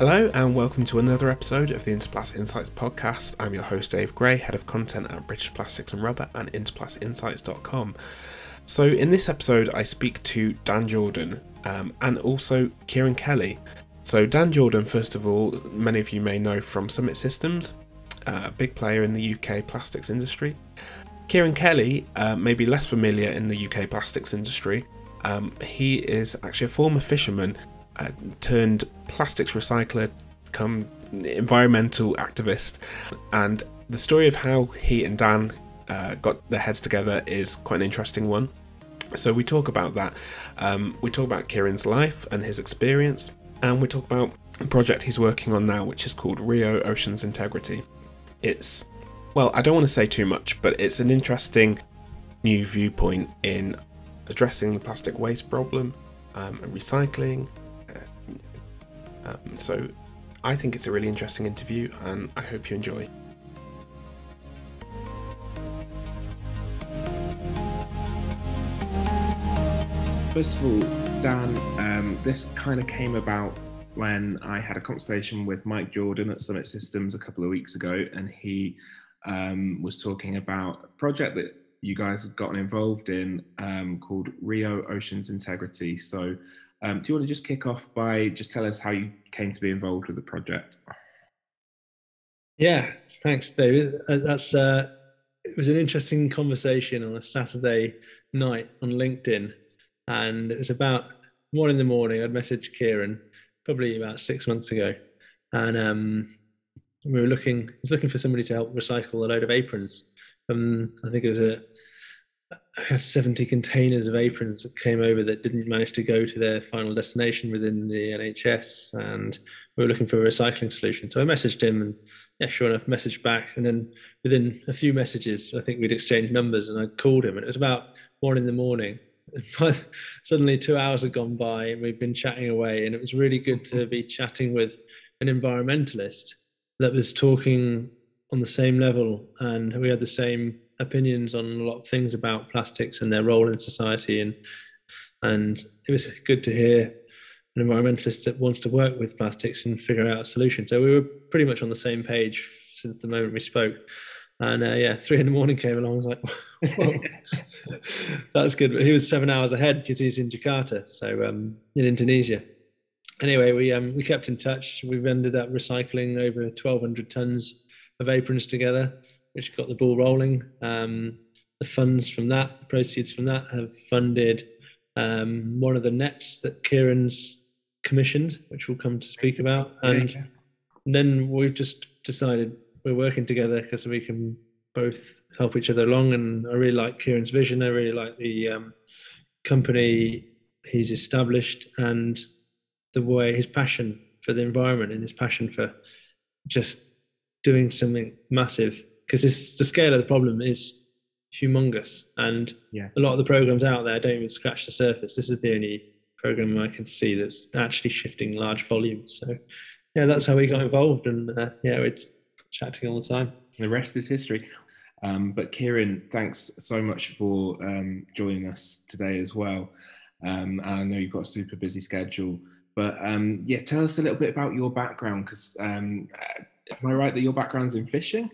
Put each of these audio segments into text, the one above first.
Hello, and welcome to another episode of the Interplas Insights podcast. I'm your host, Dave Gray, head of content at British Plastics and Rubber and interplasinsights.com. So, in this episode, I speak to Dan Jordan um, and also Kieran Kelly. So, Dan Jordan, first of all, many of you may know from Summit Systems, uh, a big player in the UK plastics industry. Kieran Kelly uh, may be less familiar in the UK plastics industry. Um, he is actually a former fisherman uh, turned plastics recycler, come environmental activist, and the story of how he and Dan uh, got their heads together is quite an interesting one. So we talk about that. Um, we talk about Kieran's life and his experience, and we talk about a project he's working on now, which is called Rio Oceans Integrity. It's well, I don't want to say too much, but it's an interesting new viewpoint in addressing the plastic waste problem um, and recycling um, so I think it's a really interesting interview and I hope you enjoy. First of all, Dan, um, this kind of came about when I had a conversation with Mike Jordan at Summit Systems a couple of weeks ago, and he um, was talking about a project that you guys have gotten involved in um, called Rio Oceans Integrity. So um, do you want to just kick off by just tell us how you came to be involved with the project? Yeah, thanks, David. Uh, that's uh, it was an interesting conversation on a Saturday night on LinkedIn, and it was about one in the morning. I'd messaged Kieran probably about six months ago, and um, we were looking. I was looking for somebody to help recycle a load of aprons. Um, I think it was a I had 70 containers of aprons that came over that didn't manage to go to their final destination within the NHS, and we were looking for a recycling solution. So I messaged him, and yeah, sure enough, messaged back. And then within a few messages, I think we'd exchanged numbers, and I called him, and it was about one in the morning. Suddenly, two hours had gone by, and we'd been chatting away, and it was really good to be chatting with an environmentalist that was talking on the same level, and we had the same opinions on a lot of things about plastics and their role in society and and it was good to hear an environmentalist that wants to work with plastics and figure out a solution. So we were pretty much on the same page since the moment we spoke. And uh, yeah three in the morning came along I was like that's good but he was seven hours ahead because he's in Jakarta so um, in Indonesia. Anyway we um, we kept in touch. We've ended up recycling over 1200 tons of aprons together which got the ball rolling. Um, the funds from that, the proceeds from that, have funded um, one of the nets that Kieran's commissioned, which we'll come to speak about. And, yeah. then we've just decided we're working together because we can both help each other along. And I really like Kieran's vision. I really like the um, company he's established and the way his passion for the environment and his passion for just doing something massive because the scale of the problem is humongous, and yeah. a lot of the programs out there don't even scratch the surface. This is the only program I can see that's actually shifting large volumes. So, yeah, that's how we got involved, and uh, yeah, we're chatting all the time. The rest is history. Um, but Kieran, thanks so much for um, joining us today as well. Um, I know you've got a super busy schedule, but um, yeah, tell us a little bit about your background because um, uh, am I right that your background's in fishing?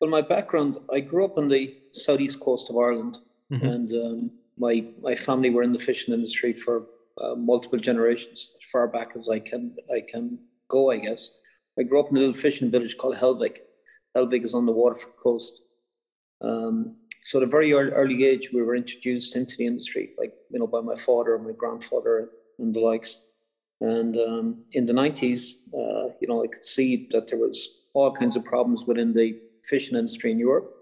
Well, my background, I grew up on the southeast coast of Ireland, mm-hmm. and um, my my family were in the fishing industry for uh, multiple generations, as far back as I can I can go, I guess. I grew up in a little fishing village called Helvick. Helvick is on the Waterford coast. Um, so at a very early, early age, we were introduced into the industry, like you know, by my father and my grandfather and the likes. And um, in the 90s, uh, you know, I could see that there was all kinds of problems within the fishing industry in Europe.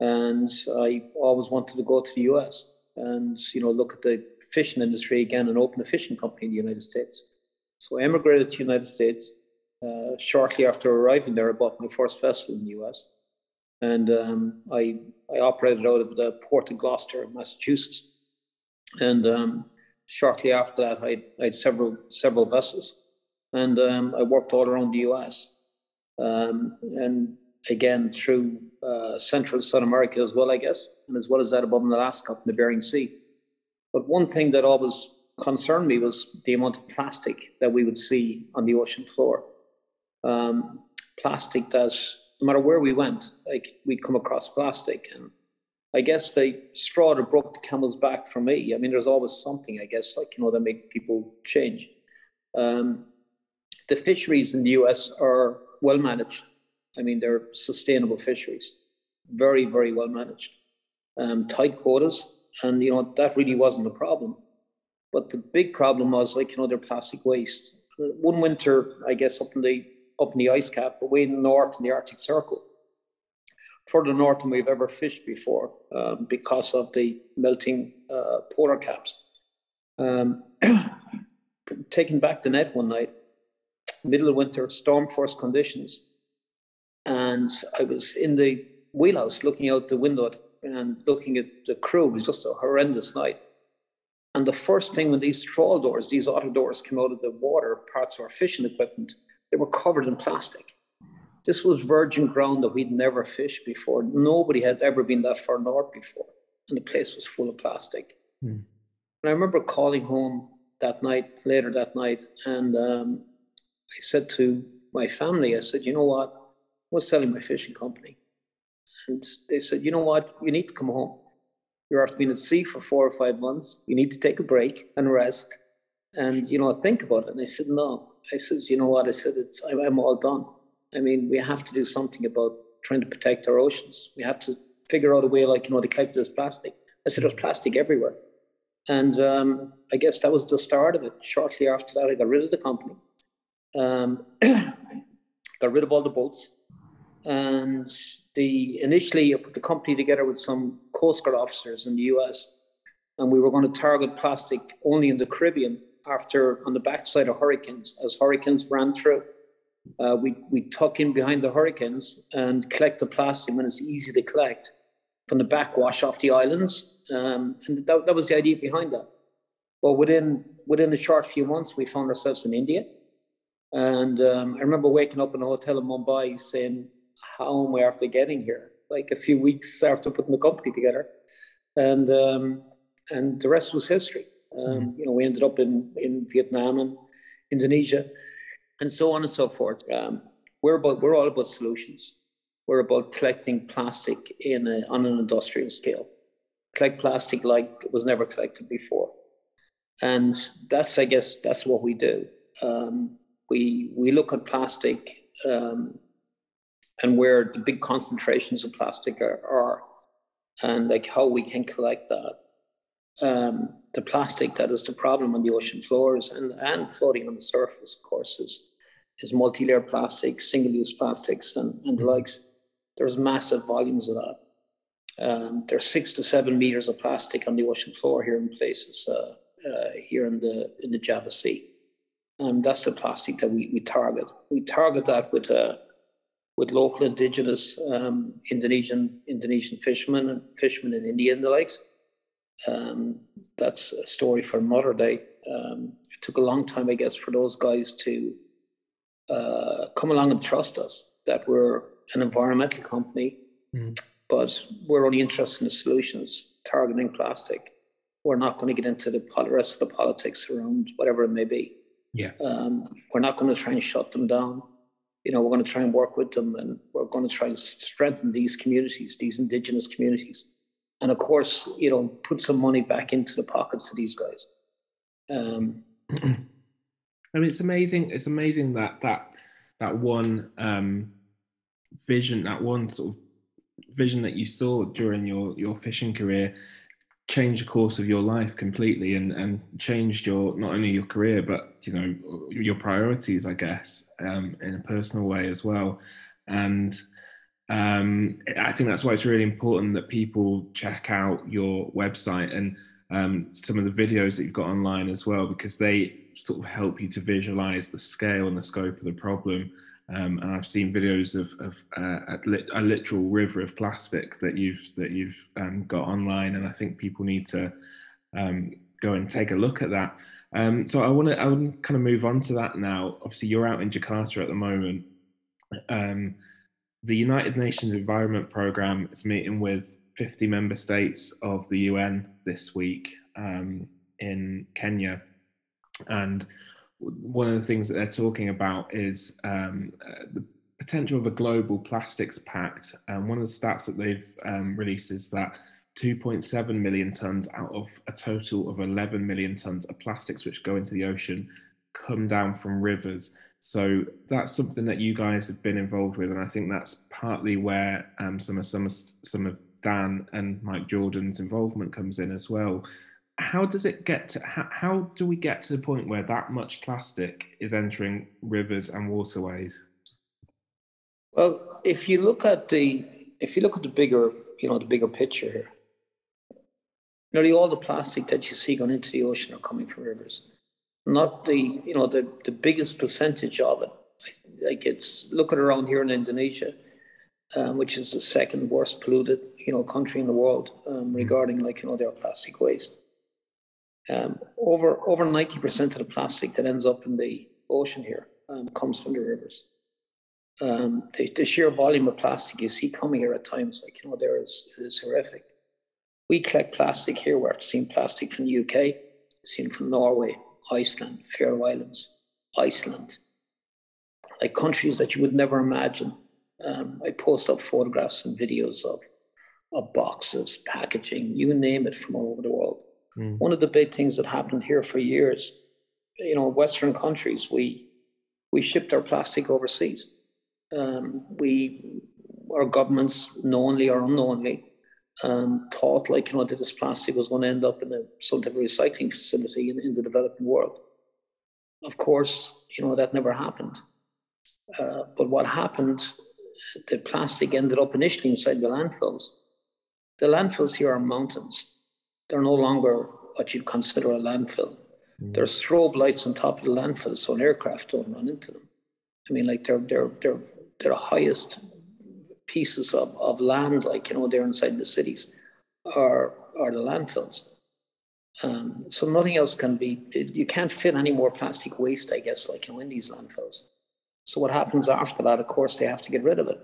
And I always wanted to go to the US and, you know, look at the fishing industry again and open a fishing company in the United States. So I emigrated to the United States. Uh, shortly after arriving there, I bought my first vessel in the US. And um, I, I operated out of the port of Gloucester, Massachusetts. And um, shortly after that, I, I, had several several vessels, and um, I worked all around the U.S. Um, and again through uh, Central South America as well, I guess, and as well as that above in Alaska, in the Bering Sea. But one thing that always concerned me was the amount of plastic that we would see on the ocean floor. Um, plastic that no matter where we went, like we'd come across plastic. And I guess the straw that broke the camel's back for me. I mean, there's always something, I guess, like you know, that make people change. Um, the fisheries in the US are well managed. I mean, they're sustainable fisheries, very, very well managed. Um, tight quotas, and you know that really wasn't a problem. But the big problem was like you know their plastic waste. One winter, I guess, up in the up in the ice cap, way in the north in the Arctic Circle, further north than we've ever fished before, um, because of the melting uh, polar caps. Um, taking back the net one night, middle of winter, storm force conditions, and I was in the wheelhouse looking out the window and looking at the crew. It was just a horrendous night. And the first thing when these trawl doors, these otter doors came out of the water, parts of our fishing equipment, they were covered in plastic. This was virgin ground that we'd never fished before. Nobody had ever been that far north before. And the place was full of plastic. Hmm. And I remember calling home that night, later that night, and um, I said to my family, I said, you know what? Was selling my fishing company. And they said, you know what? You need to come home. You're after being at sea for four or five months. You need to take a break and rest and, you know, think about it. And I said, no. I said, you know what? I said, it's, I'm, I'm all done. I mean, we have to do something about trying to protect our oceans. We have to figure out a way, like, you know, to collect this plastic. I said, there's plastic everywhere. And um, I guess that was the start of it. Shortly after that, I got rid of the company, um, got rid of all the boats, and the initially I put the company together with some Coast Guard officers in the US, and we were going to target plastic only in the Caribbean after on the backside of hurricanes as hurricanes ran through. Uh, we we tuck in behind the hurricanes and collect the plastic when it's easy to collect from the backwash off the islands, um, and that, that was the idea behind that. Well, within within a short few months, we found ourselves in India, and um, I remember waking up in a hotel in Mumbai saying, how am I after getting here? Like a few weeks after putting the company together, and um, and the rest was history. Um, mm. You know, we ended up in in Vietnam and Indonesia, and so on and so forth. Um, we're about we're all about solutions. We're about collecting plastic in a, on an industrial scale. Collect plastic like it was never collected before, and that's I guess that's what we do. Um, we we look at plastic um, and where the big concentrations of plastic are, are and like how we can collect that. Um, the plastic that is the problem on the ocean floors and, and floating on the surface, of course, is, is multi-layer plastics, single-use plastics, and, and the likes. There's massive volumes of that. Um, there's six to seven meters of plastic on the ocean floor here in places uh, uh, here in the in the Java Sea. Um, that's the plastic that we, we target. We target that with a with local indigenous um, Indonesian Indonesian fishermen and fishermen in India and the likes. Um, that's a story for another day. Um, it took a long time, I guess, for those guys to uh, come along and trust us that we're an environmental company, mm. but we're only interested in the solutions targeting plastic. We're not going to get into the rest of the politics around whatever it may be. Yeah. Um, we're not going to try and shut them down you know, we're going to try and work with them and we're going to try and strengthen these communities, these indigenous communities. And of course, you know, put some money back into the pockets of these guys. Um, I mean, it's amazing. It's amazing that that that one um, vision, that one sort of vision that you saw during your your fishing career, changed the course of your life completely and and changed your not only your career but you know your priorities i guess um, in a personal way as well. And um, i think that's why it's really important that people check out your website and um, some of the videos that you've got online as well because they sort of help you to visualize the scale and the scope of the problem um, and I've seen videos of, of uh, a, literal river of plastic that you've that you've um, got online, and I think people need to um, go and take a look at that. Um, so I want to I want to kind of move on to that now. Obviously, you're out in Jakarta at the moment. Um, the United Nations Environment Programme is meeting with 50 member states of the UN this week um, in Kenya and one of the things that they're talking about is um, uh, the potential of a global plastics pact. And one of the stats that they've um, released is that 2.7 million tons out of a total of 11 million tons of plastics which go into the ocean come down from rivers. So that's something that you guys have been involved with, and I think that's partly where um, some of some of, some of Dan and Mike Jordan's involvement comes in as well. How does it get to? How, how do we get to the point where that much plastic is entering rivers and waterways? Well, if you look at the if you look at the bigger you know the bigger picture here, nearly all the plastic that you see going into the ocean are coming from rivers not the you know the the biggest percentage of it. Like it's look at around here in Indonesia, um, which is the second worst polluted you know country in the world um, regarding like you know their plastic waste. Um, over over ninety percent of the plastic that ends up in the ocean here um, comes from the rivers. Um, the, the, sheer volume of plastic you see coming here at times, like you know, there is is horrific. We collect plastic here. We're seeing plastic from the UK, seen from Norway, Iceland, Faroe Islands, Iceland, like countries that you would never imagine. Um, I post up photographs and videos of, of boxes, packaging, you name it, from all over the world. Mm. One of the big things that happened here for years, you know, Western countries, we we shipped our plastic overseas. Um, we, our governments, knowingly or unknowingly, um, thought like you know that this plastic was going to end up in a sort of recycling facility in, in the developing world. Of course, you know that never happened. Uh, but what happened? The plastic ended up initially inside the landfills. The landfills here are mountains. They're no longer what you'd consider a landfill. Mm. There's strobe lights on top of the landfill, so an aircraft don't run into them. I mean, like they're they're they're they're the highest pieces of, of land, like, you know, there inside the cities, are, are the landfills. Um, so nothing else can be, you can't fit any more plastic waste, I guess, like, you know, in these landfills. So what happens after that, of course, they have to get rid of it.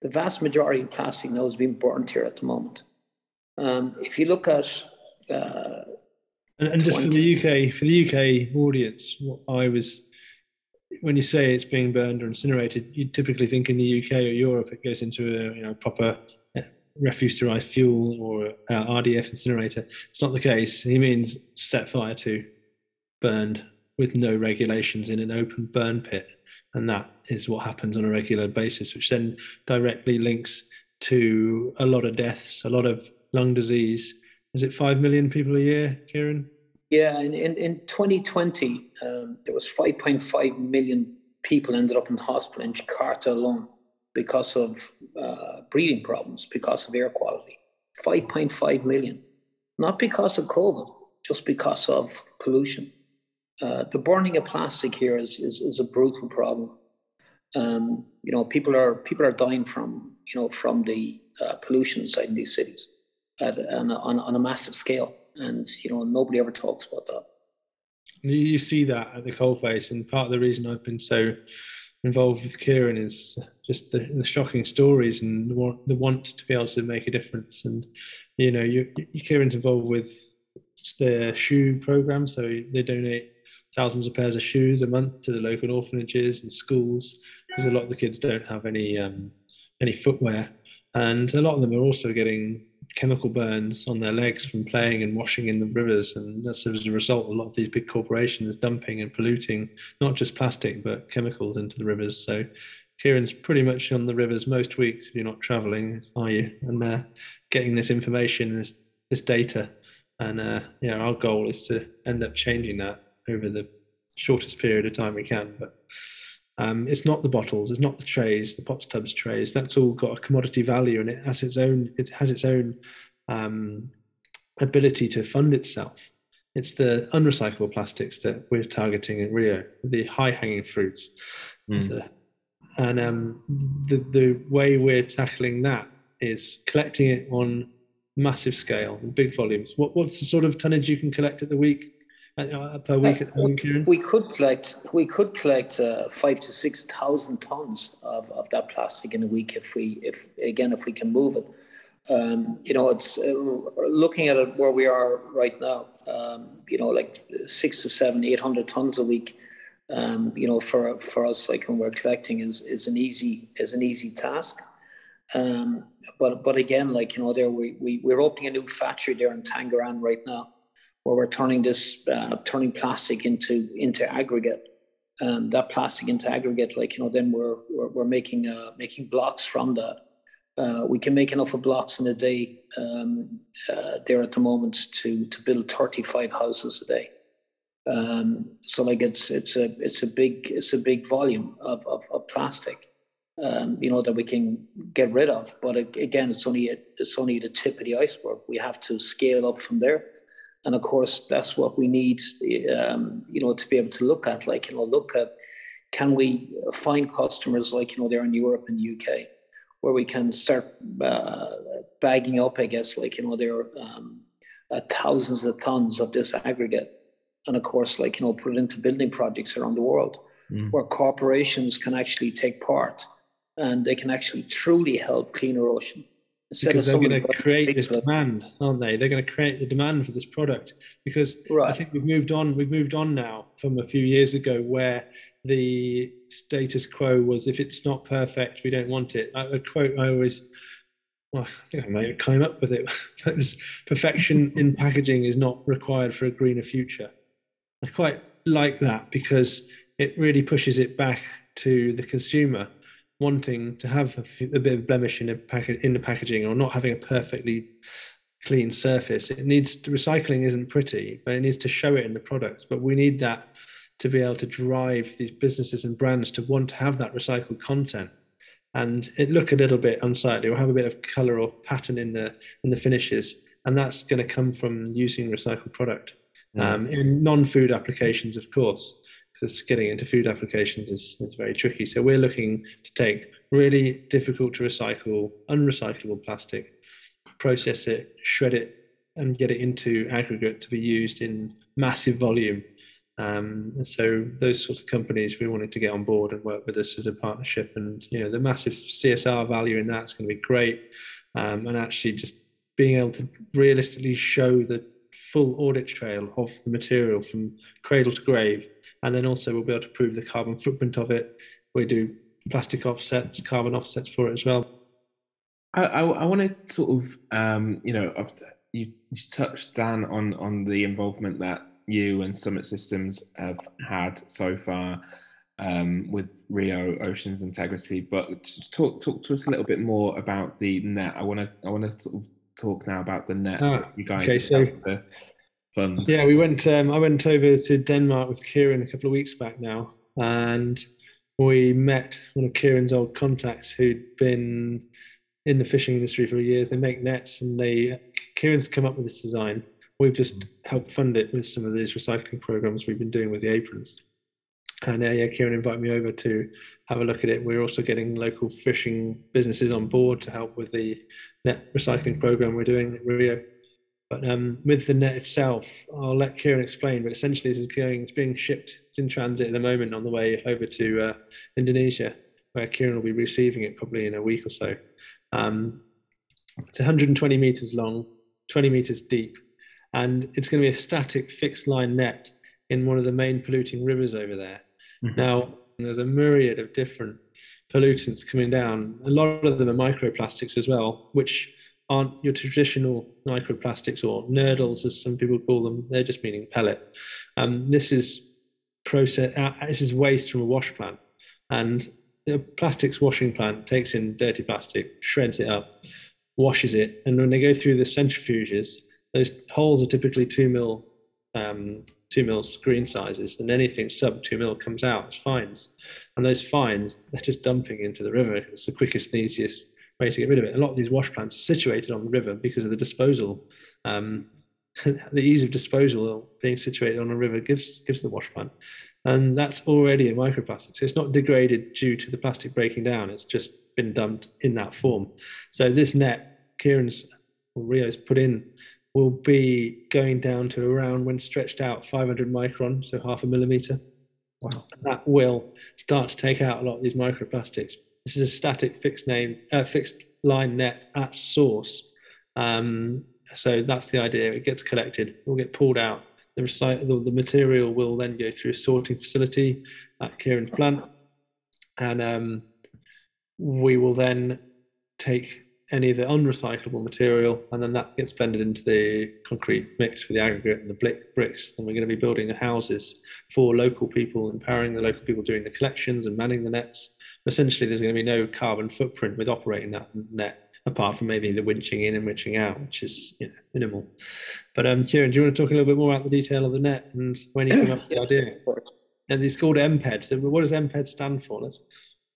The vast majority of plastic now is being burnt here at the moment. Um, if you look at uh, and, and just for the UK, for the UK audience, what I was when you say it's being burned or incinerated, you typically think in the UK or Europe it goes into a you know, proper uh, refuse derived fuel or uh, RDF incinerator. It's not the case. He means set fire to, burned with no regulations in an open burn pit. And that is what happens on a regular basis, which then directly links to a lot of deaths, a lot of lung disease. Is it 5 million people a year, Kieran? Yeah, in, in, in 2020, um, there was 5.5 million people ended up in the hospital in Jakarta alone because of uh, breathing problems, because of air quality. 5.5 million. Not because of COVID, just because of pollution. Uh, the burning of plastic here is, is, is a brutal problem. Um, you know, people are people are dying from you know from the uh, pollution inside in these cities at, on, on, on a massive scale and you know nobody ever talks about that. You see that at the coalface, and part of the reason I've been so involved with Kieran is just the, the shocking stories and the want, the want to be able to make a difference. And you know, you, you Kieran's involved with their shoe program, so they donate thousands of pairs of shoes a month to the local orphanages and schools because a lot of the kids don't have any um, any footwear, and a lot of them are also getting chemical burns on their legs from playing and washing in the rivers. And that's as a result, of a lot of these big corporations dumping and polluting not just plastic, but chemicals into the rivers. So Kieran's pretty much on the rivers most weeks if you're not traveling, are you? And uh, getting this information, this, this data. And uh, yeah, our goal is to end up changing that over the shortest period of time we can. But um, it's not the bottles, it's not the trays, the pots, tubs, trays. That's all got a commodity value, and it has its own. It has its own um, ability to fund itself. It's the unrecyclable plastics that we're targeting in Rio, the high-hanging fruits, mm. and um, the the way we're tackling that is collecting it on massive scale, and big volumes. What what's the sort of tonnage you can collect at the week? Uh, per week Kieran? We could collect we could collect uh, five to six thousand tons of, of that plastic in a week if we if again if we can move it. Um, you know, it's uh, looking at it where we are right now. Um, you know, like six to seven, eight hundred tons a week. Um, you know, for for us, like when we're collecting, is is an easy is an easy task. Um, but but again, like you know, there we, we we're opening a new factory there in Tangerang right now, where we're turning this uh, turning plastic into into aggregate. Um, that plastic into aggregate, like you know, then we're we're, we're making uh, making blocks from that. Uh, we can make enough of blocks in a day um, uh, there at the moment to to build 35 houses a day. Um, so like it's it's a it's a big it's a big volume of of, of plastic um, you know, that we can get rid of. But again, it's only a, it's only the tip of the iceberg. We have to scale up from there, and of course, that's what we need, um, you know, to be able to look at. Like, you know, look at can we find customers like you know they're in Europe and UK, where we can start uh, bagging up, I guess, like you know, there are um, uh, thousands of tons of this aggregate, and of course, like you know, put it into building projects around the world. Mm. Where corporations can actually take part and they can actually truly help cleaner ocean. Because they're going to create this demand, aren't they? They're going to create the demand for this product because right. I think we've moved on. We've moved on now from a few years ago where the status quo was if it's not perfect, we don't want it. A quote I always, well, I think I might climb up with it. it was, perfection in packaging is not required for a greener future. I quite like that because it really pushes it back to the consumer wanting to have a, few, a bit of blemish in, pack, in the packaging or not having a perfectly clean surface. It needs to, recycling isn't pretty, but it needs to show it in the products. But we need that to be able to drive these businesses and brands to want to have that recycled content. And it look a little bit unsightly or have a bit of color or pattern in the in the finishes, and that's going to come from using recycled product. Mm. Um, in non-food applications, of course, because getting into food applications is, is very tricky. So we're looking to take really difficult to recycle, unrecyclable plastic, process it, shred it, and get it into aggregate to be used in massive volume. Um, so those sorts of companies we wanted to get on board and work with us as a partnership. And you know the massive CSR value in that is going to be great. Um, and actually just being able to realistically show the full audit trail of the material from cradle to grave and then also we'll be able to prove the carbon footprint of it. We do plastic offsets, carbon offsets for it as well. I, I, I want to sort of, um, you know, you, you touched Dan on on the involvement that you and Summit Systems have had so far um, with Rio Oceans Integrity, but just talk talk to us a little bit more about the net. I want to I want to sort of talk now about the net ah, that you guys okay, so, to fund? Yeah, we went. Um, I went over to Denmark with Kieran a couple of weeks back now, and we met one of Kieran's old contacts who'd been in the fishing industry for years. They make nets, and they Kieran's come up with this design. We've just mm. helped fund it with some of these recycling programs we've been doing with the aprons. And uh, yeah, Kieran invited me over to have a look at it. We're also getting local fishing businesses on board to help with the net recycling program we're doing at Rio. But um, with the net itself, I'll let Kieran explain. But essentially, this is going, it's being shipped. It's in transit at the moment on the way over to uh, Indonesia, where Kieran will be receiving it probably in a week or so. Um, it's 120 meters long, 20 meters deep, and it's going to be a static fixed line net in one of the main polluting rivers over there. Mm-hmm. Now, there's a myriad of different pollutants coming down. A lot of them are microplastics as well, which aren't your traditional microplastics or nurdles, as some people call them. They're just meaning pellet. Um, this is process. Uh, this is waste from a wash plant, and the plastics washing plant takes in dirty plastic, shreds it up, washes it, and when they go through the centrifuges, those holes are typically two mil, um, two mil screen sizes, and anything sub two mil comes out as fines. And those fines, they're just dumping into the river. It's the quickest and easiest way to get rid of it. A lot of these wash plants are situated on the river because of the disposal. Um, the ease of disposal being situated on a river gives gives the wash plant, and that's already a microplastic. So it's not degraded due to the plastic breaking down. It's just been dumped in that form. So this net, Kieran's or Rio's put in, will be going down to around when stretched out 500 micron, so half a millimeter. Wow. That will start to take out a lot of these microplastics this is a static fixed name, uh, fixed line net at source, Um, so that's the idea. It gets collected, it will get pulled out. The, the, material will then go through a sorting facility at Kieran's plant, and um, we will then take any of the unrecyclable material, and then that gets blended into the concrete mix for the aggregate and the bricks. And we're going to be building the houses for local people, empowering the local people doing the collections and manning the nets. Essentially, there's going to be no carbon footprint with operating that net, apart from maybe the winching in and winching out, which is you know, minimal. But um, Kieran, do you want to talk a little bit more about the detail of the net and when you came up with the idea? And it's called MPED. So, what does MPED stand for? Let's...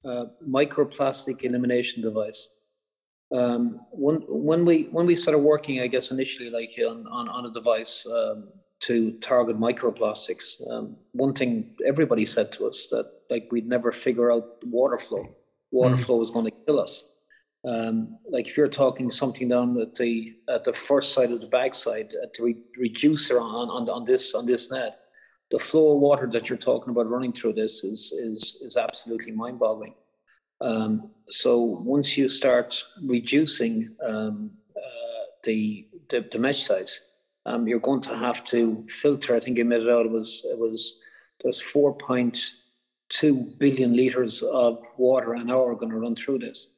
Uh, microplastic elimination device um, when when we when we started working, I guess initially like on on, on a device um, to target microplastics, um, one thing everybody said to us that like we'd never figure out water flow. Water mm. flow was going to kill us. Um, like if you're talking something down at the at the first side of the backside uh, to re- reduce on, on on this on this net, the flow of water that you're talking about running through this is is is absolutely mind-boggling. Um, so once you start reducing um, uh, the, the, the mesh size, um, you're going to have to filter. I think you made it out. It was it was there's 4.2 billion liters of water an hour going to run through this.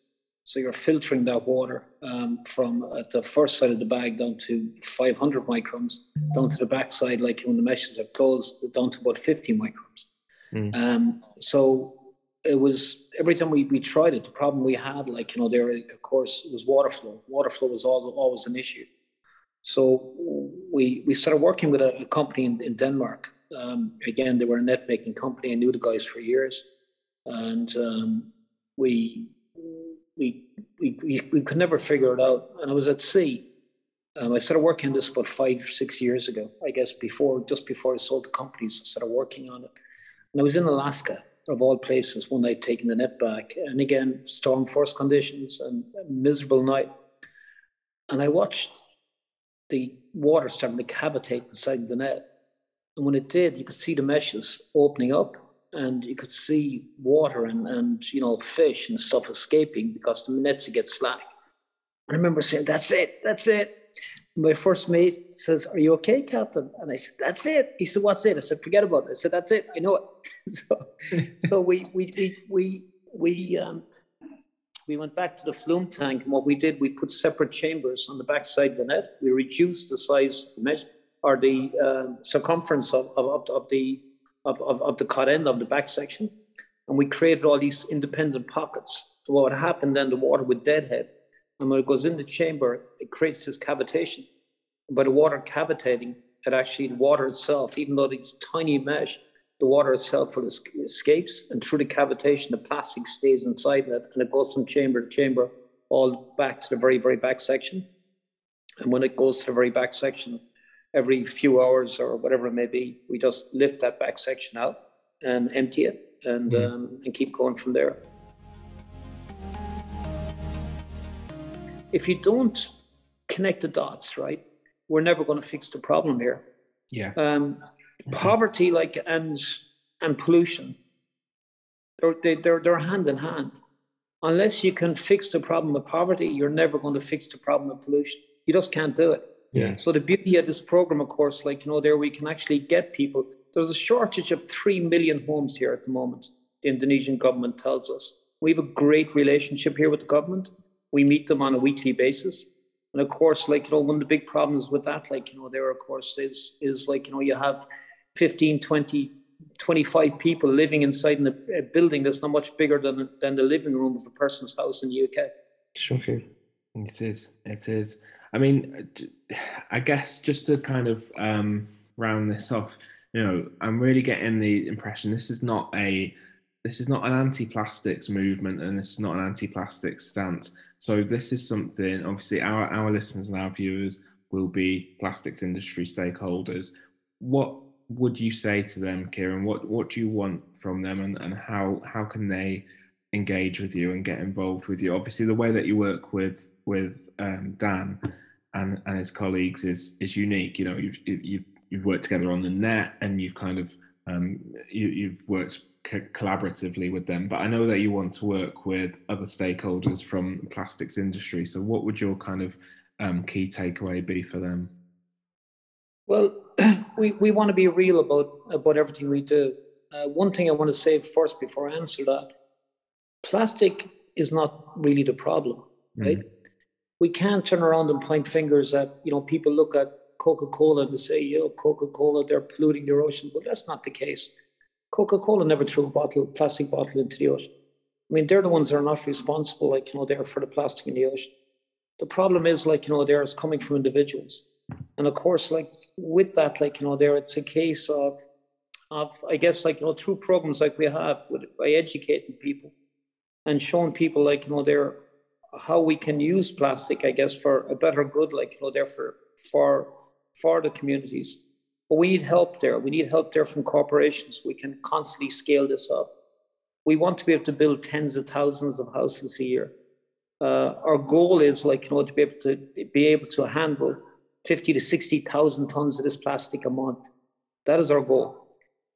So you're filtering that water um, from at the first side of the bag down to 500 microns, down to the back side, like when the meshes are closed, down to about 50 microns. Mm. Um, so it was every time we, we tried it, the problem we had, like, you know, there, of course, was water flow. Water flow was all, always an issue. So we, we started working with a, a company in, in Denmark. Um, again, they were a net making company. I knew the guys for years. And um, we, we, we, we, we could never figure it out. And I was at sea. Um, I started working on this about five, six years ago, I guess, before, just before I sold the companies, I started working on it. And I was in Alaska of all places, one night taking the net back. And again, storm force conditions and miserable night. And I watched the water starting to cavitate inside the net. And when it did, you could see the meshes opening up and you could see water and, and you know, fish and stuff escaping because the nets would get slack. I remember saying, that's it, that's it my first mate says, Are you okay, Captain? And I said, That's it. He said, What's it? I said, Forget about it. I said, That's it. I know it. so so we we we we we um we went back to the flume tank and what we did, we put separate chambers on the back side of the net. We reduced the size of the mesh or the uh, circumference of, of, of the of, of, of the cut end of the back section. And we created all these independent pockets. So what would happen then, the water would deadhead and when it goes in the chamber, it creates this cavitation. By the water cavitating, it actually, the water itself, even though it's tiny mesh, the water itself will escapes, and through the cavitation, the plastic stays inside it, and it goes from chamber to chamber, all back to the very, very back section. And when it goes to the very back section, every few hours or whatever it may be, we just lift that back section out and empty it, and mm. um, and keep going from there. if you don't connect the dots, right, we're never going to fix the problem here. Yeah. Um, poverty, like and and pollution, they're, they, they're they're hand in hand. Unless you can fix the problem of poverty, you're never going to fix the problem of pollution. You just can't do it. Yeah. So the beauty of this program, of course, like you know, there we can actually get people. There's a shortage of three million homes here at the moment. The Indonesian government tells us we have a great relationship here with the government we meet them on a weekly basis. And of course, like, you know, one of the big problems with that, like, you know, there, of course, is, is like, you know, you have 15, 20, 25 people living inside in a, building that's not much bigger than, than the living room of a person's house in the UK. Shocking. It is. It is. I mean, I guess just to kind of um, round this off, you know, I'm really getting the impression this is not a this is not an anti-plastics movement and this is not an anti-plastics stance. So this is something obviously our our listeners and our viewers will be plastics industry stakeholders. What would you say to them, Kieran? What what do you want from them and, and how how can they engage with you and get involved with you? Obviously the way that you work with with um, Dan and, and his colleagues is is unique. You know, you've you've you've worked together on the net and you've kind of um, you, you've worked collaboratively with them. But I know that you want to work with other stakeholders from the plastics industry. So, what would your kind of um, key takeaway be for them? Well, we, we want to be real about, about everything we do. Uh, one thing I want to say first before I answer that plastic is not really the problem, mm. right? We can't turn around and point fingers at, you know, people look at Coca Cola and say, yo, Coca Cola, they're polluting the ocean. But that's not the case. Coca Cola never threw a bottle, plastic bottle into the ocean. I mean, they're the ones that are not responsible, like, you know, they're for the plastic in the ocean. The problem is, like, you know, there is coming from individuals. And of course, like, with that, like, you know, there it's a case of, of I guess, like, you know, through programs like we have with, by educating people and showing people, like, you know, there how we can use plastic, I guess, for a better good, like, you know, there for, for, for the communities. But we need help there. We need help there from corporations. We can constantly scale this up. We want to be able to build tens of thousands of houses a year. Uh, our goal is like you know to be able to be able to handle 50 to 60,000 tons of this plastic a month. That is our goal.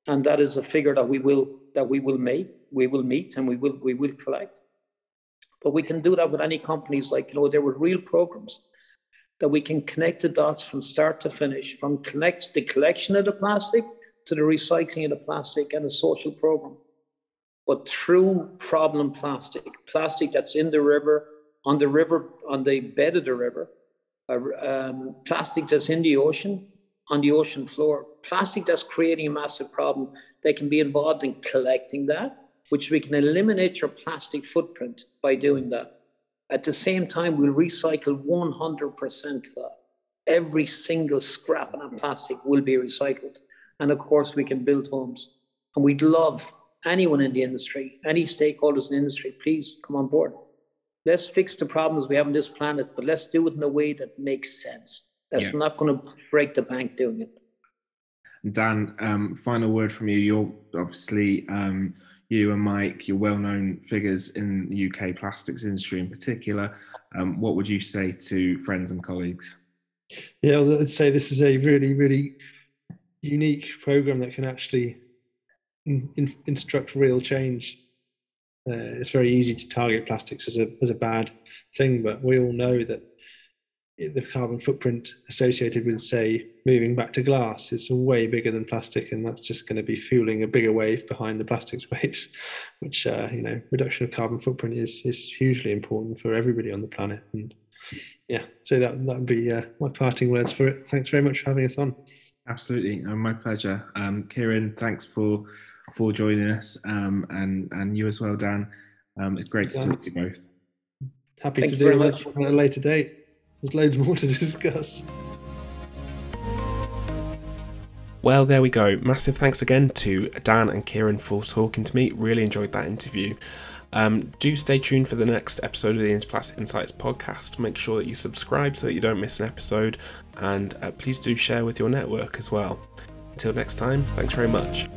And that is a figure that we will that we will make, we will meet and we will we will collect. But we can do that with any companies like, you know, there were real programs that we can connect the dots from start to finish, from connect the collection of the plastic to the recycling of the plastic and a social program. But true problem plastic, plastic that's in the river, on the river, on the bed of the river, um, plastic that's in the ocean, on the ocean floor, plastic that's creating a massive problem, they can be involved in collecting that, which we can eliminate your plastic footprint by doing that. At the same time, we'll recycle 100% of that. Every single scrap of that plastic will be recycled. And of course, we can build homes. And we'd love anyone in the industry, any stakeholders in the industry, please come on board let's fix the problems we have on this planet, but let's do it in a way that makes sense. That's yeah. not going to break the bank doing it. Dan, um, final word from you. You're obviously um, you and Mike, you're well-known figures in the UK plastics industry in particular. Um, what would you say to friends and colleagues? Yeah, I'd say this is a really, really unique program that can actually in, in, instruct real change uh, it's very easy to target plastics as a as a bad thing, but we all know that the carbon footprint associated with, say, moving back to glass is way bigger than plastic, and that's just going to be fueling a bigger wave behind the plastics waves. Which uh, you know, reduction of carbon footprint is is hugely important for everybody on the planet. And yeah, so that that would be uh, my parting words for it. Thanks very much for having us on. Absolutely, uh, my pleasure. Um, Kieran, thanks for for joining us, um, and and you as well, Dan. Um, it's great to yeah. talk to you both. Happy Thank to do that at a later date. There's loads more to discuss. Well, there we go. Massive thanks again to Dan and Kieran for talking to me. Really enjoyed that interview. Um, do stay tuned for the next episode of the Interplastic Insights podcast. Make sure that you subscribe so that you don't miss an episode, and uh, please do share with your network as well. Until next time, thanks very much.